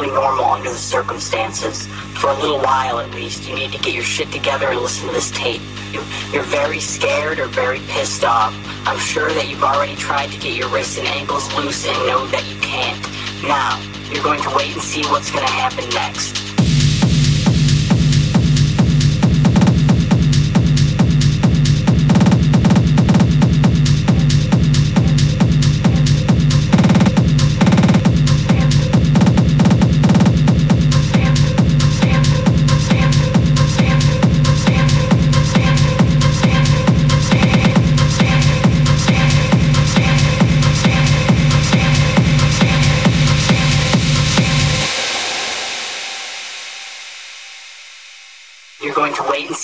Perfectly normal under the circumstances. For a little while at least, you need to get your shit together and listen to this tape. You, you're very scared or very pissed off. I'm sure that you've already tried to get your wrists and ankles loose and know that you can't. Now, you're going to wait and see what's going to happen next.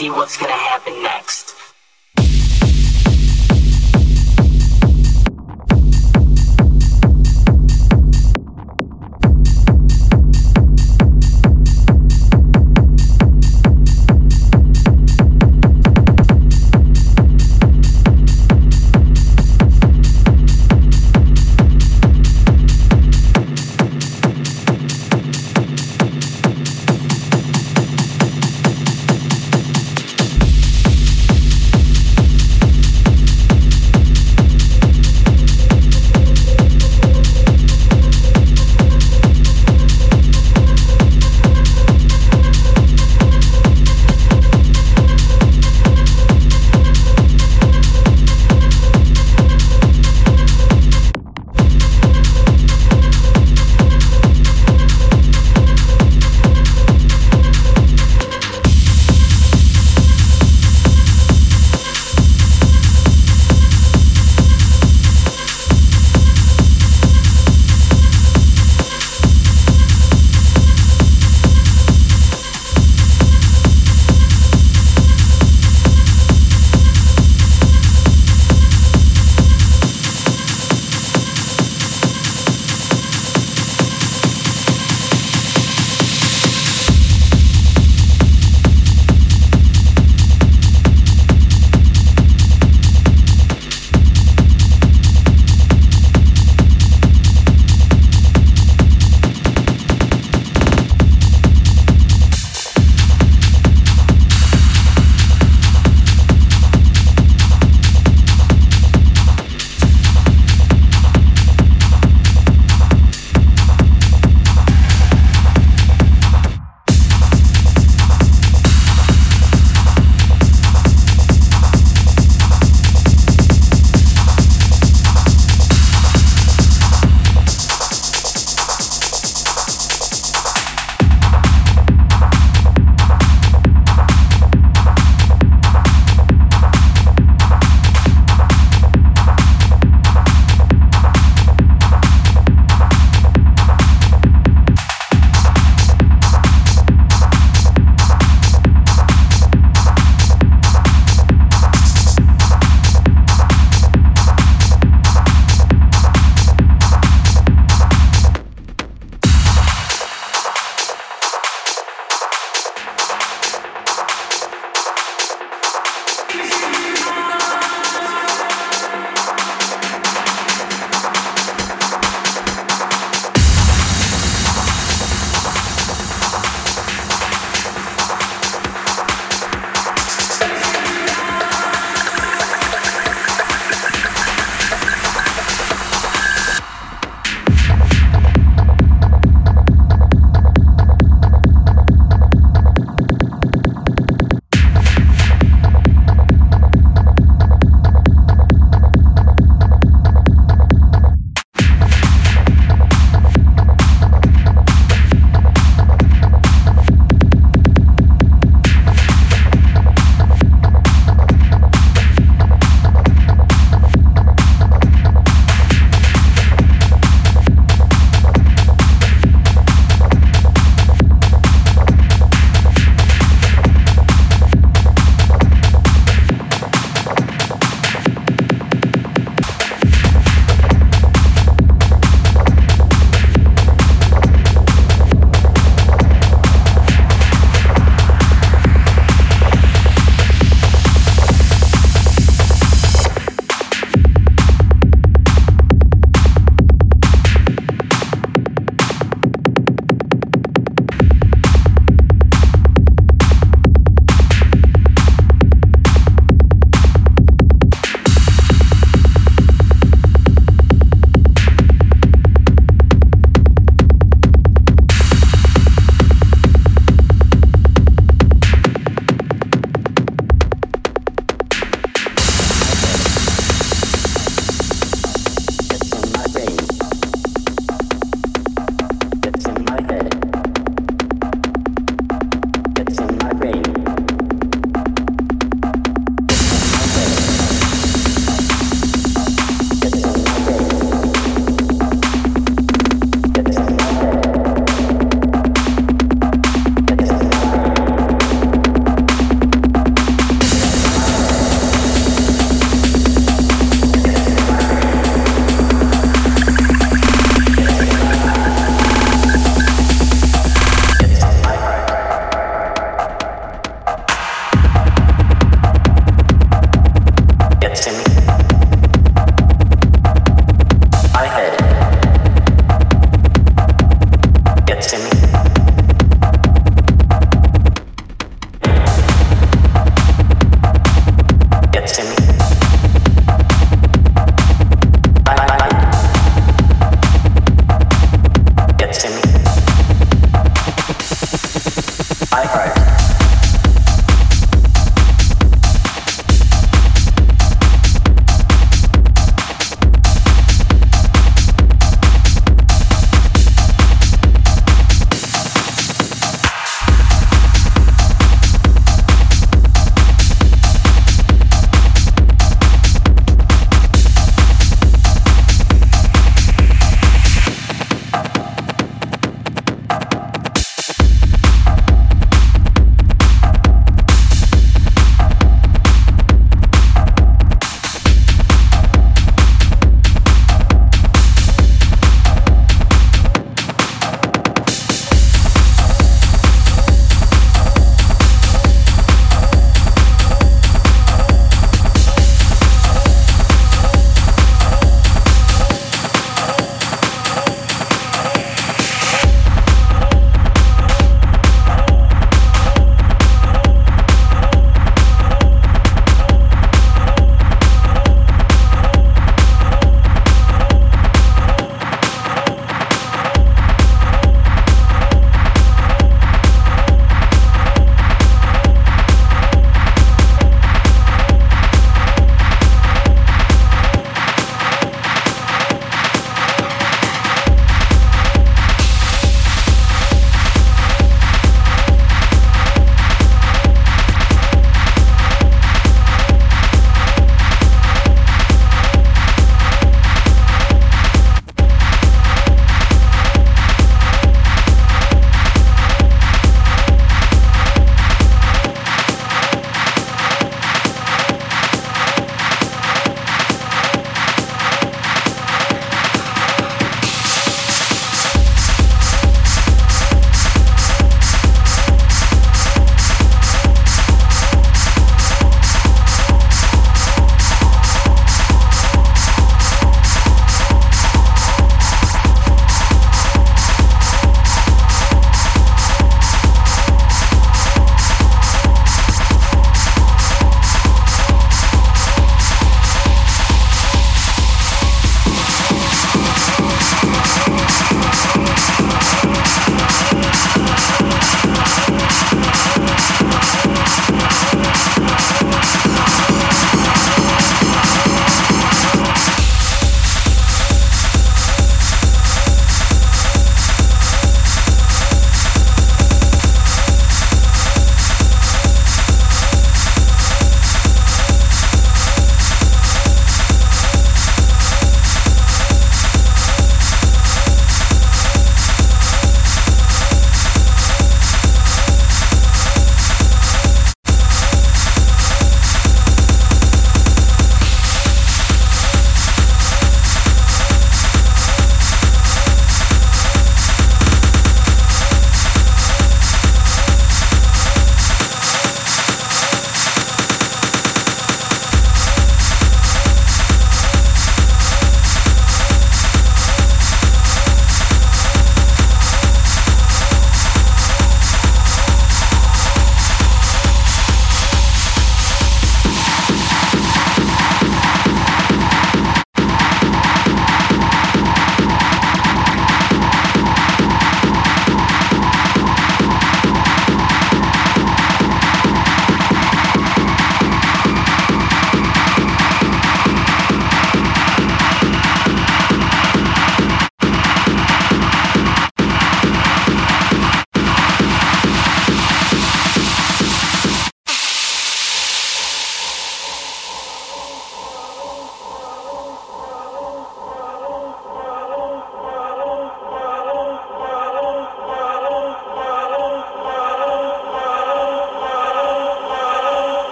See what's to happen next.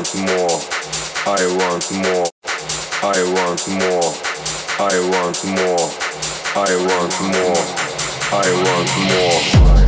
Want more. I want more. I want more. I want more. I want more. I want more. more.